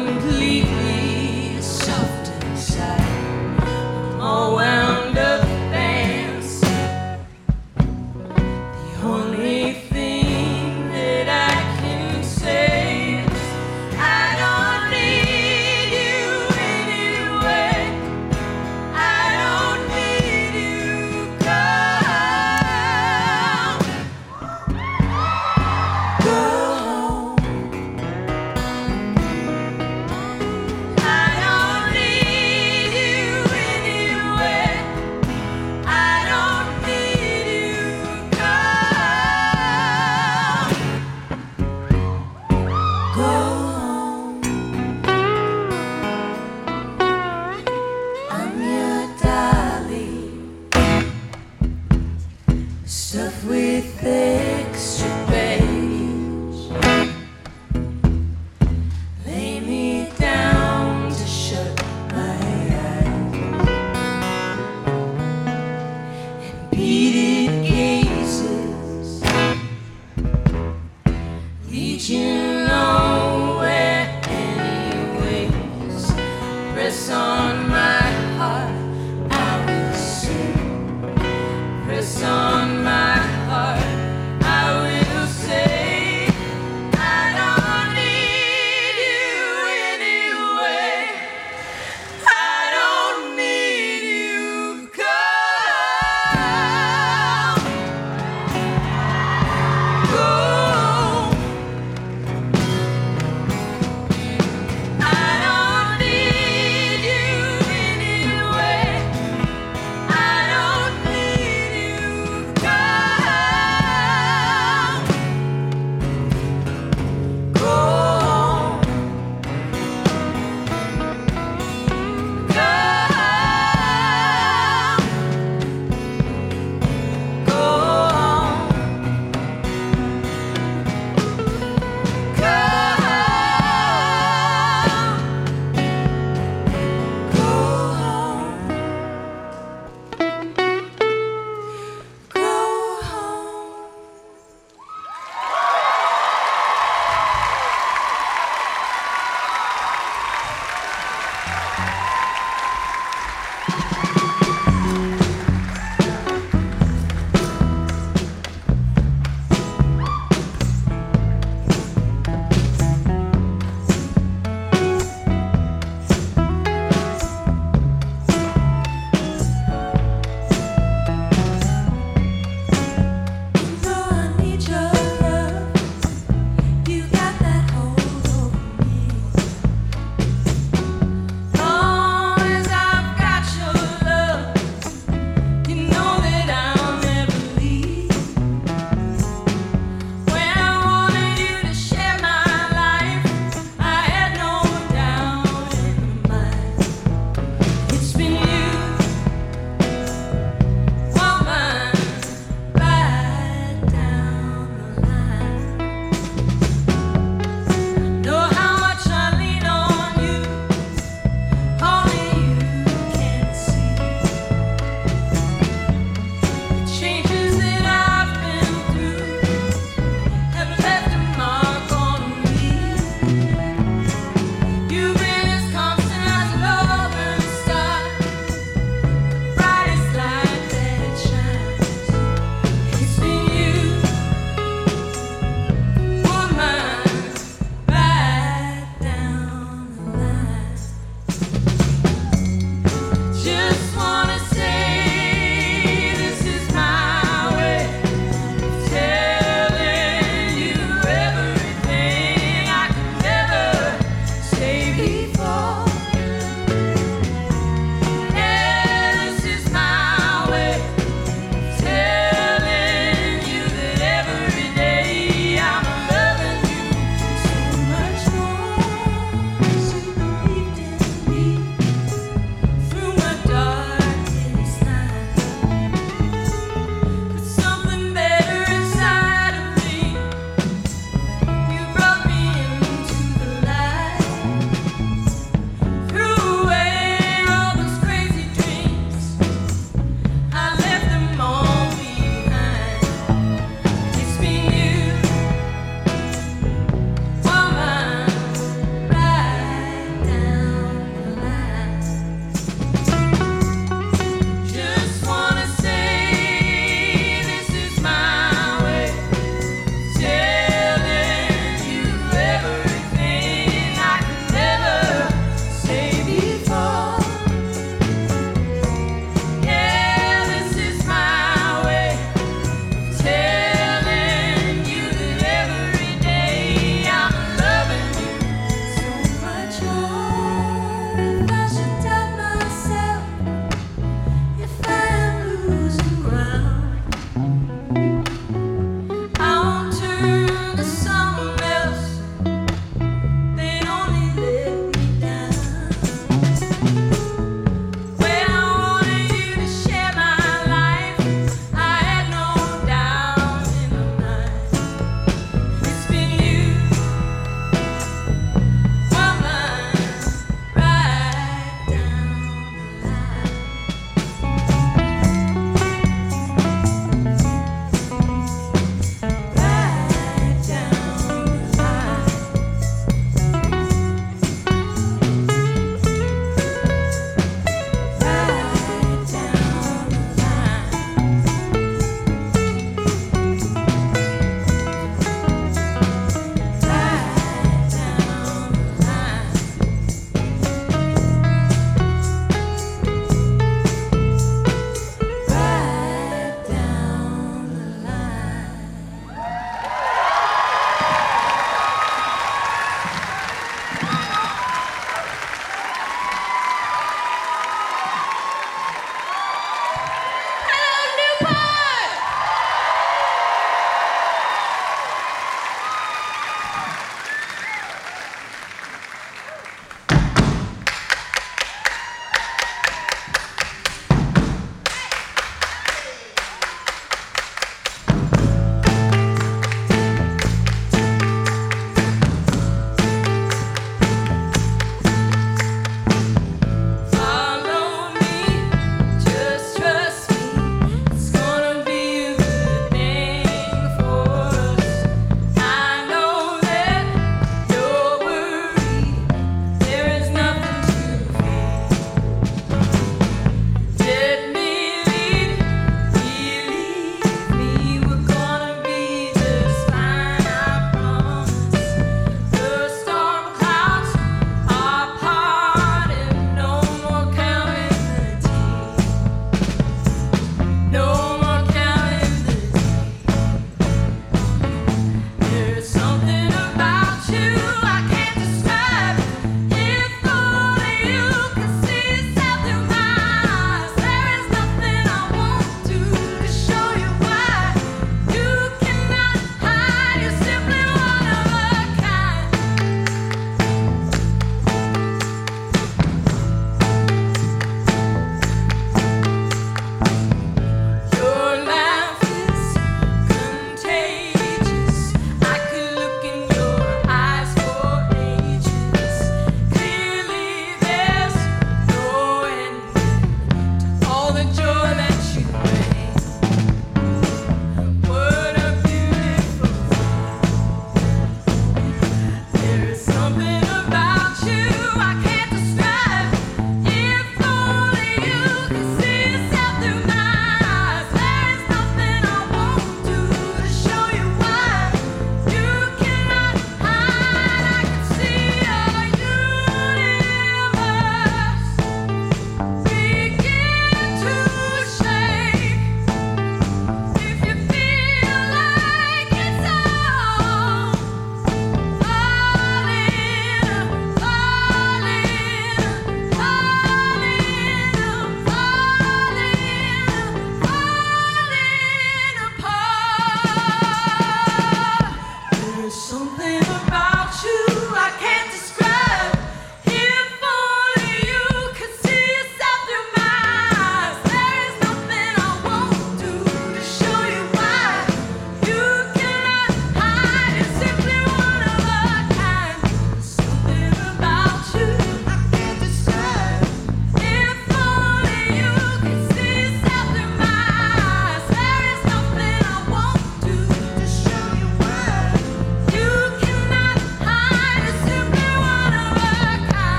completely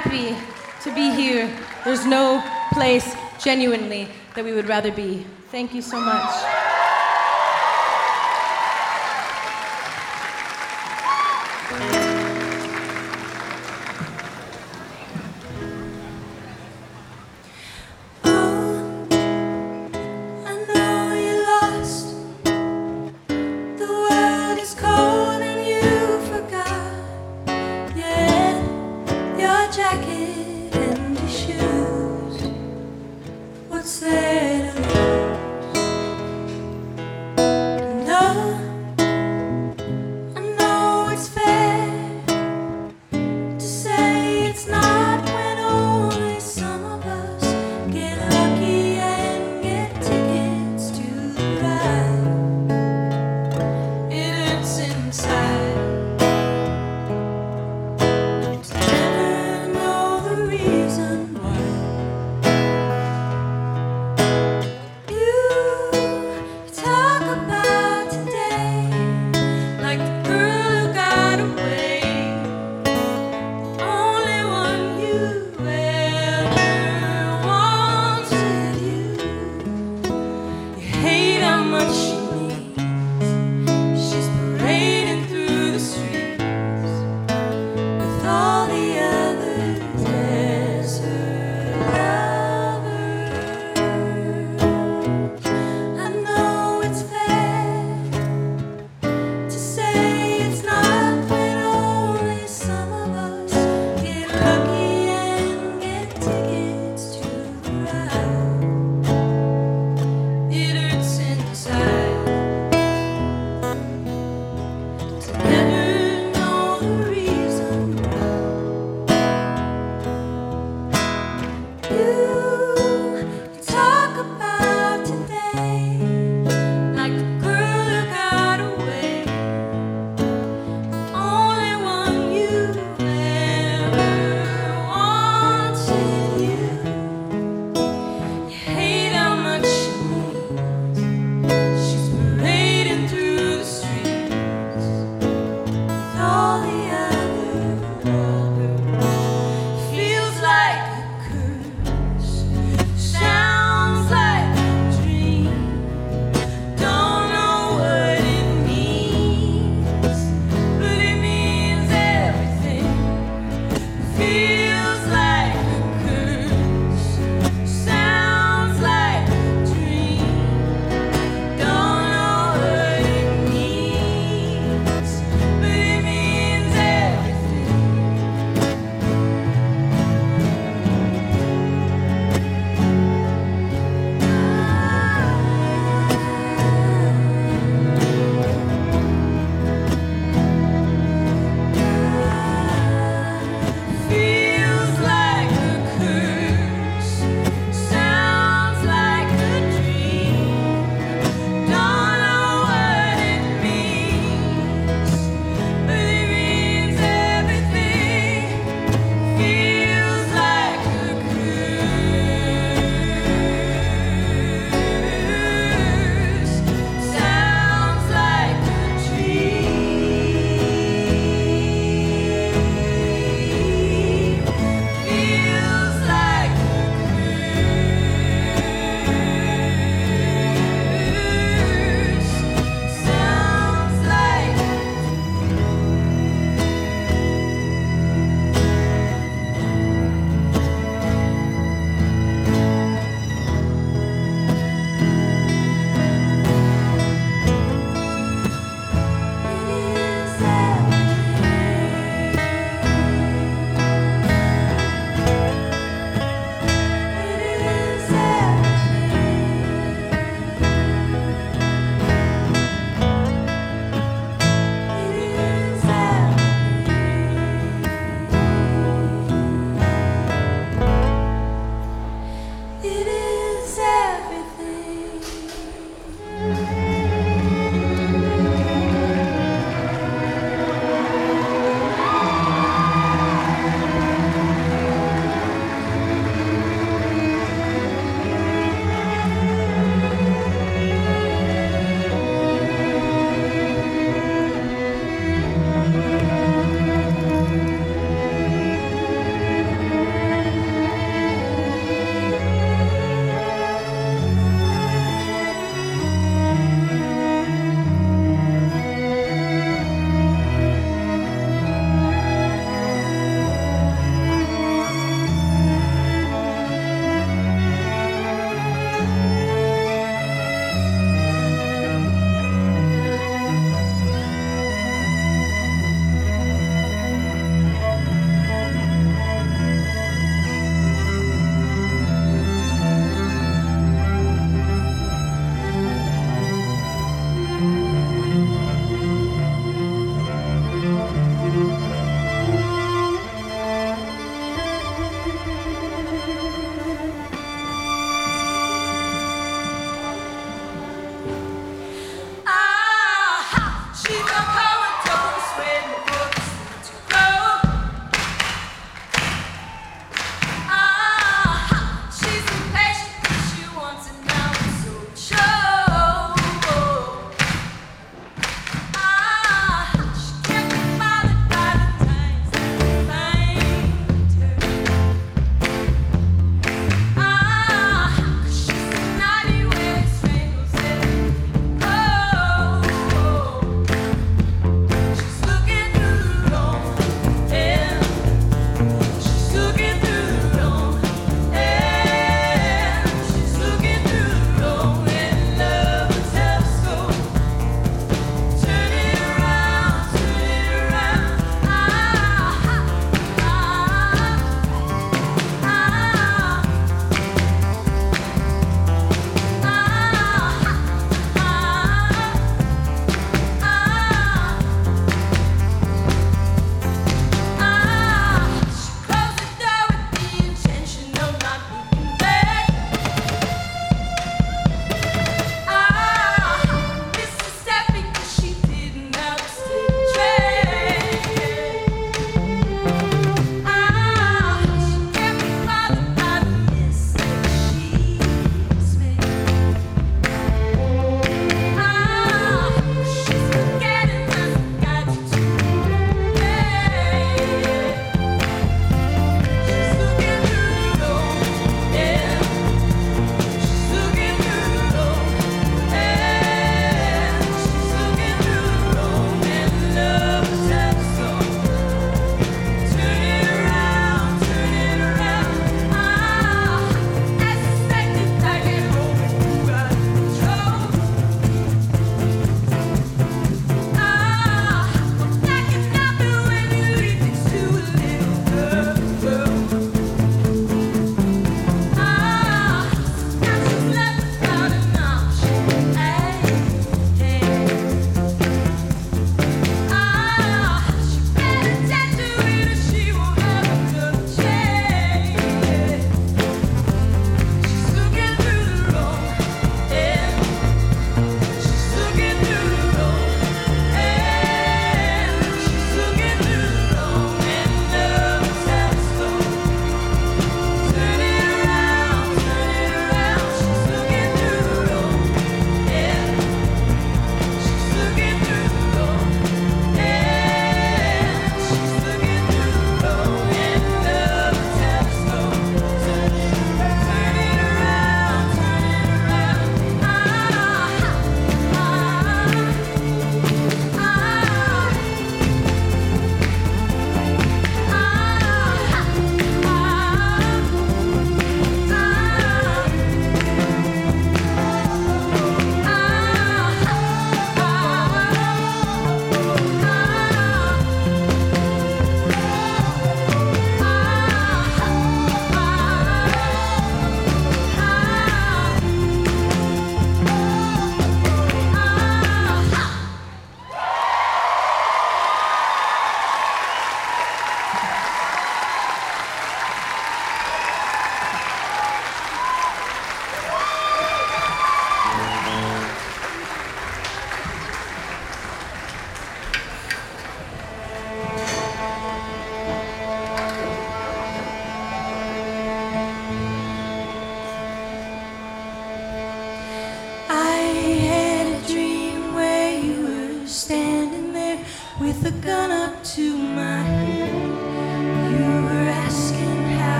happy to be here. There's no place, genuinely, that we would rather be. Thank you so much.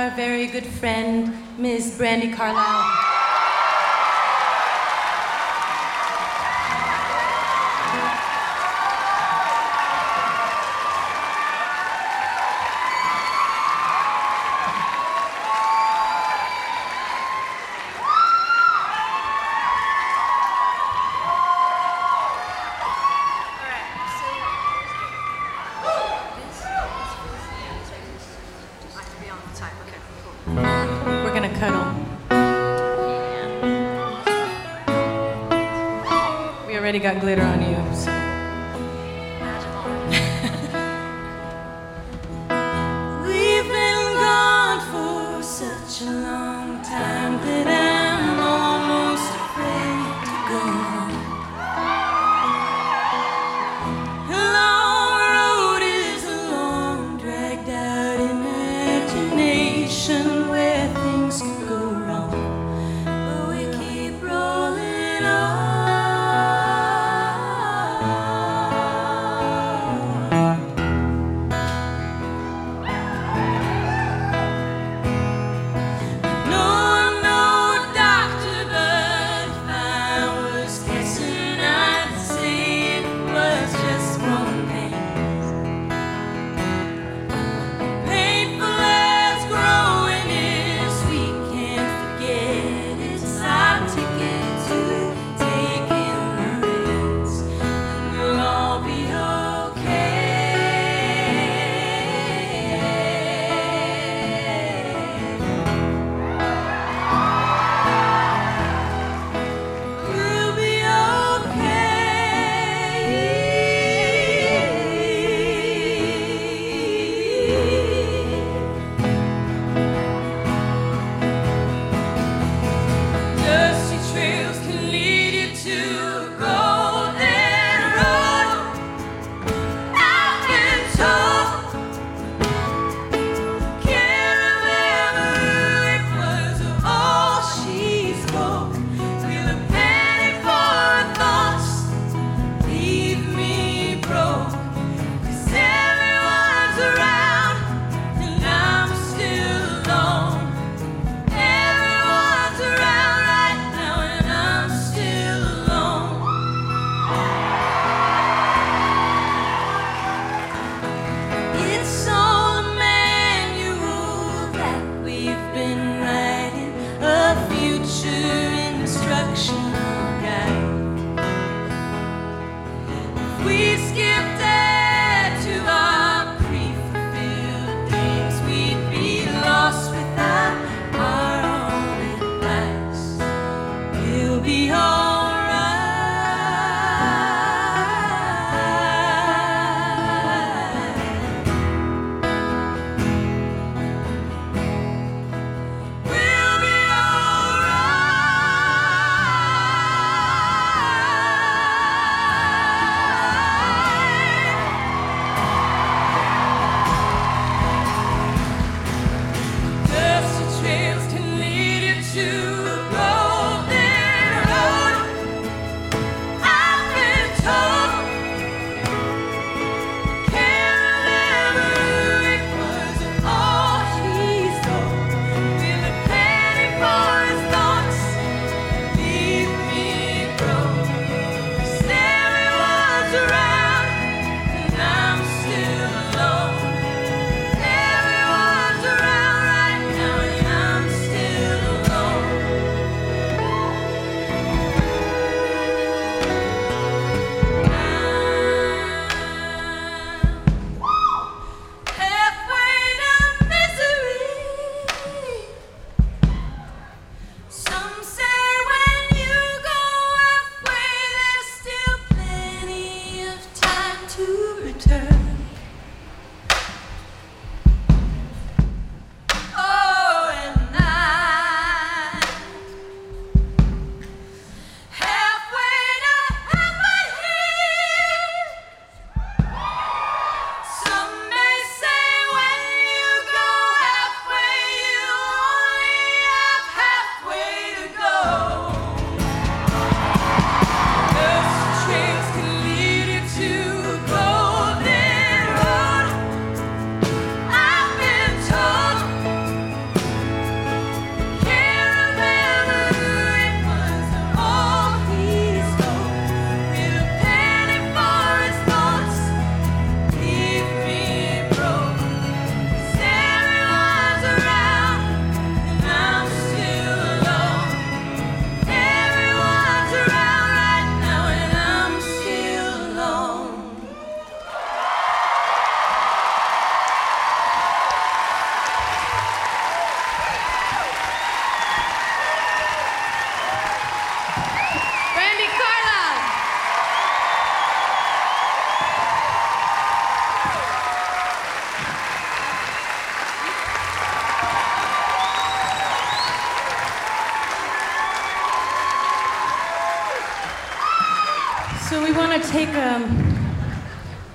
our very good friend, Ms. Brandi Carlile. already got glitter on you.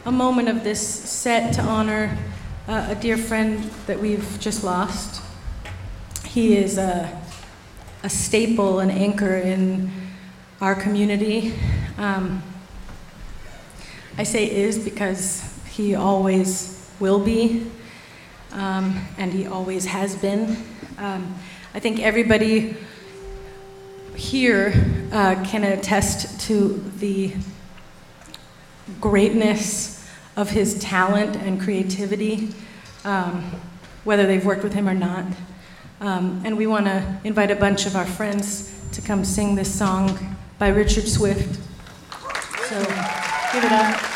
A moment of this set to honor uh, a dear friend that we've just lost. He is a, a staple, an anchor in our community. Um, I say is because he always will be, um, and he always has been. Um, I think everybody here uh, can attest to the greatness of his talent and creativity, um, whether they've worked with him or not. Um, and we want to invite a bunch of our friends to come sing this song by Richard Swift. So give it up.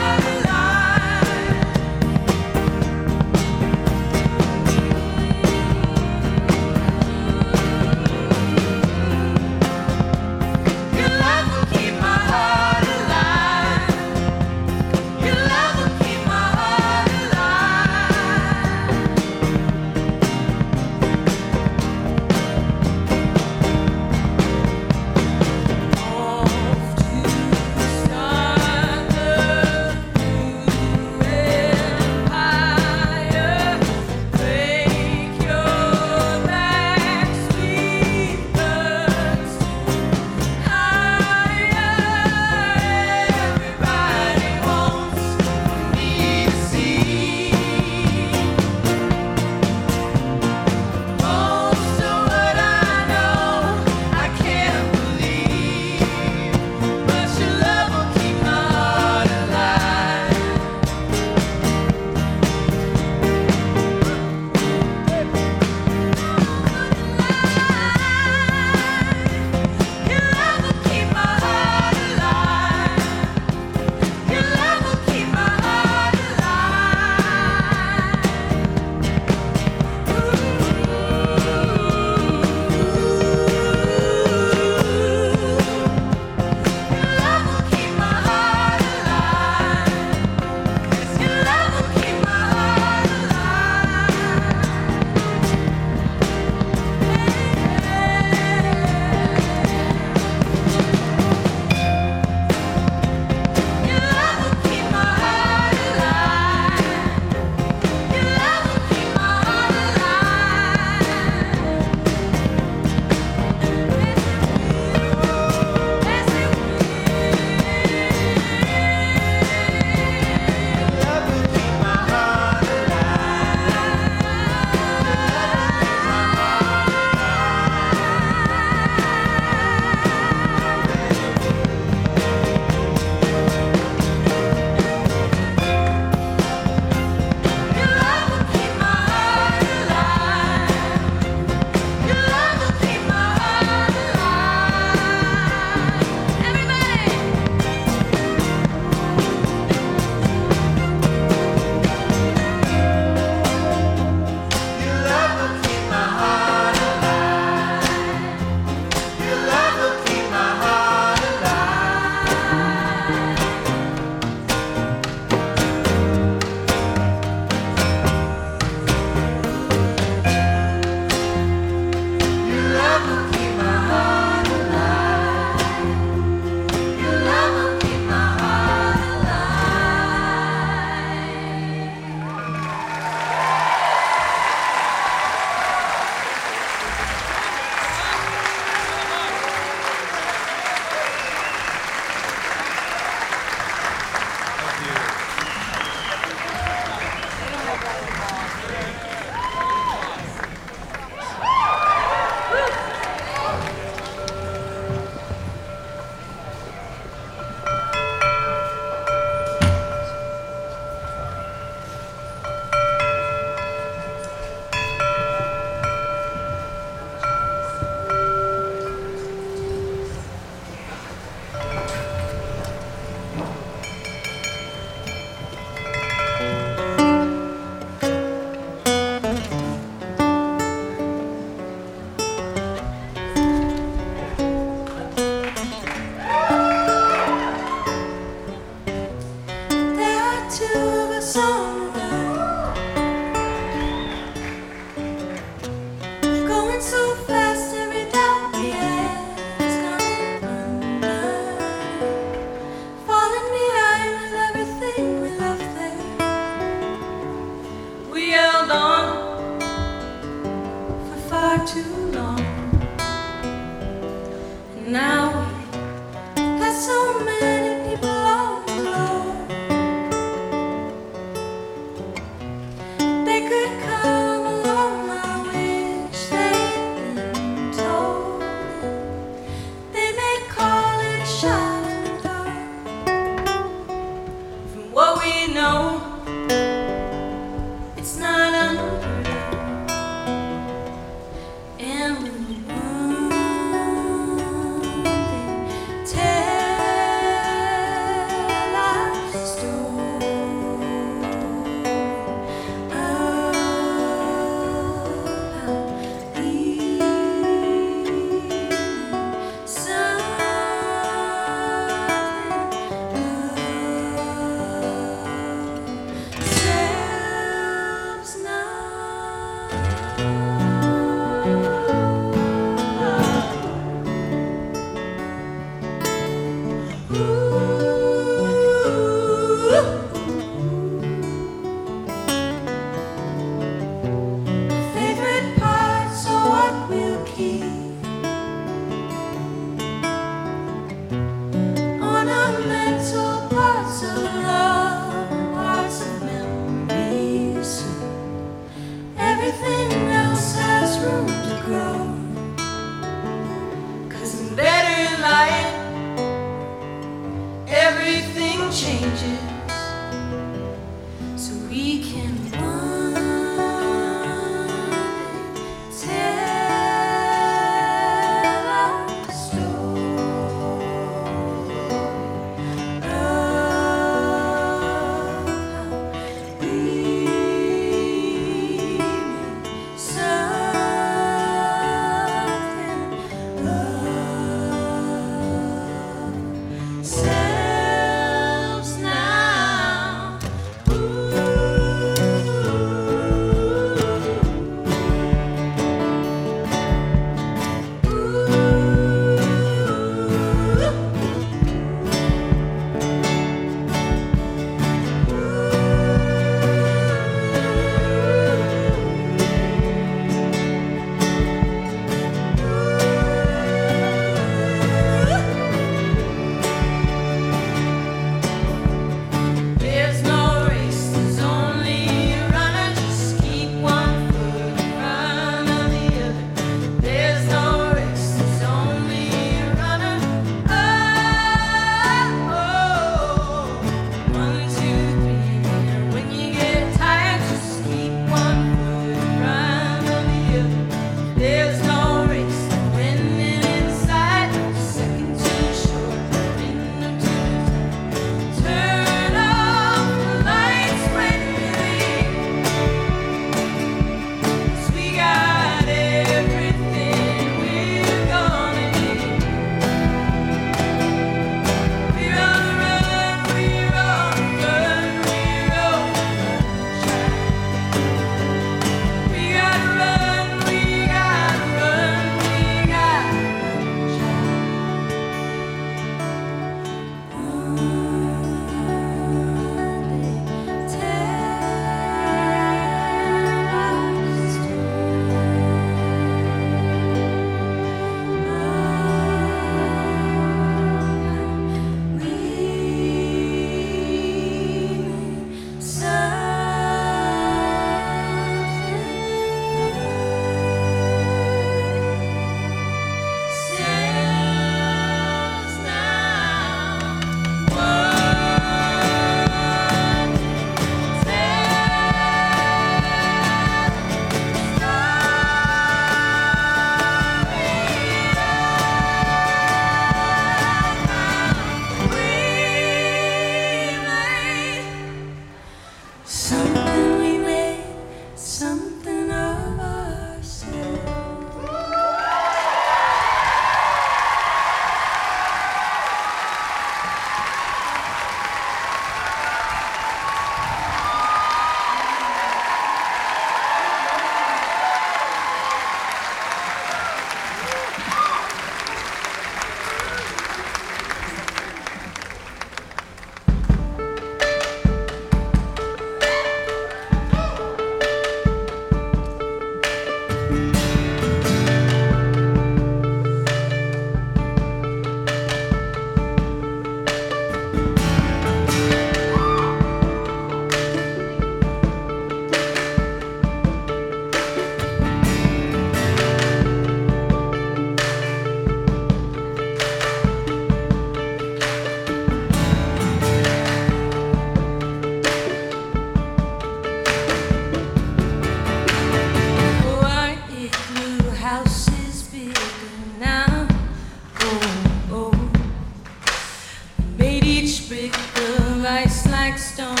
ice like stone.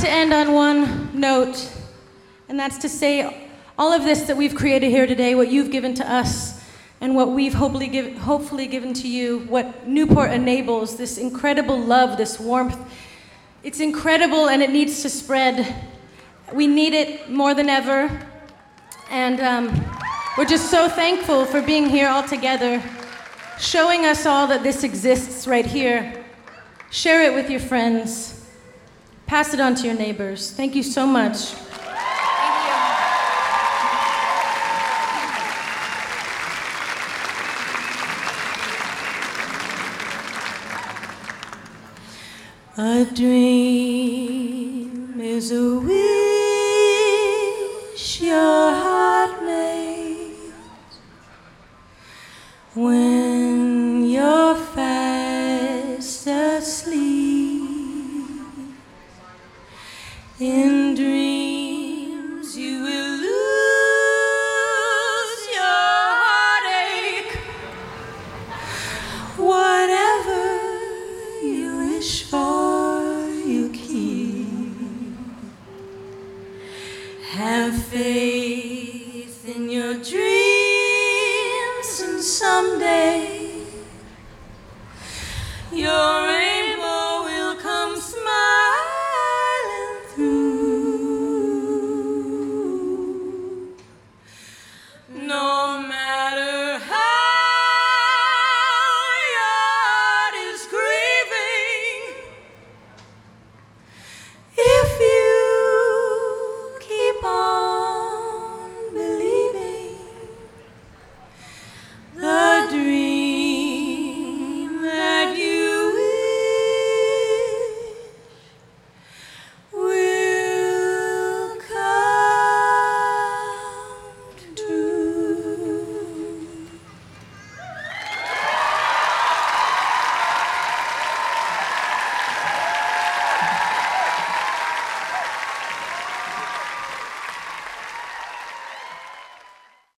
To end on one note, and that's to say all of this that we've created here today, what you've given to us, and what we've hopefully, give, hopefully given to you, what Newport enables, this incredible love, this warmth. It's incredible and it needs to spread. We need it more than ever. And um, we're just so thankful for being here all together, showing us all that this exists right here. Share it with your friends. Pass it on to your neighbors. Thank you so much. A dream is a wish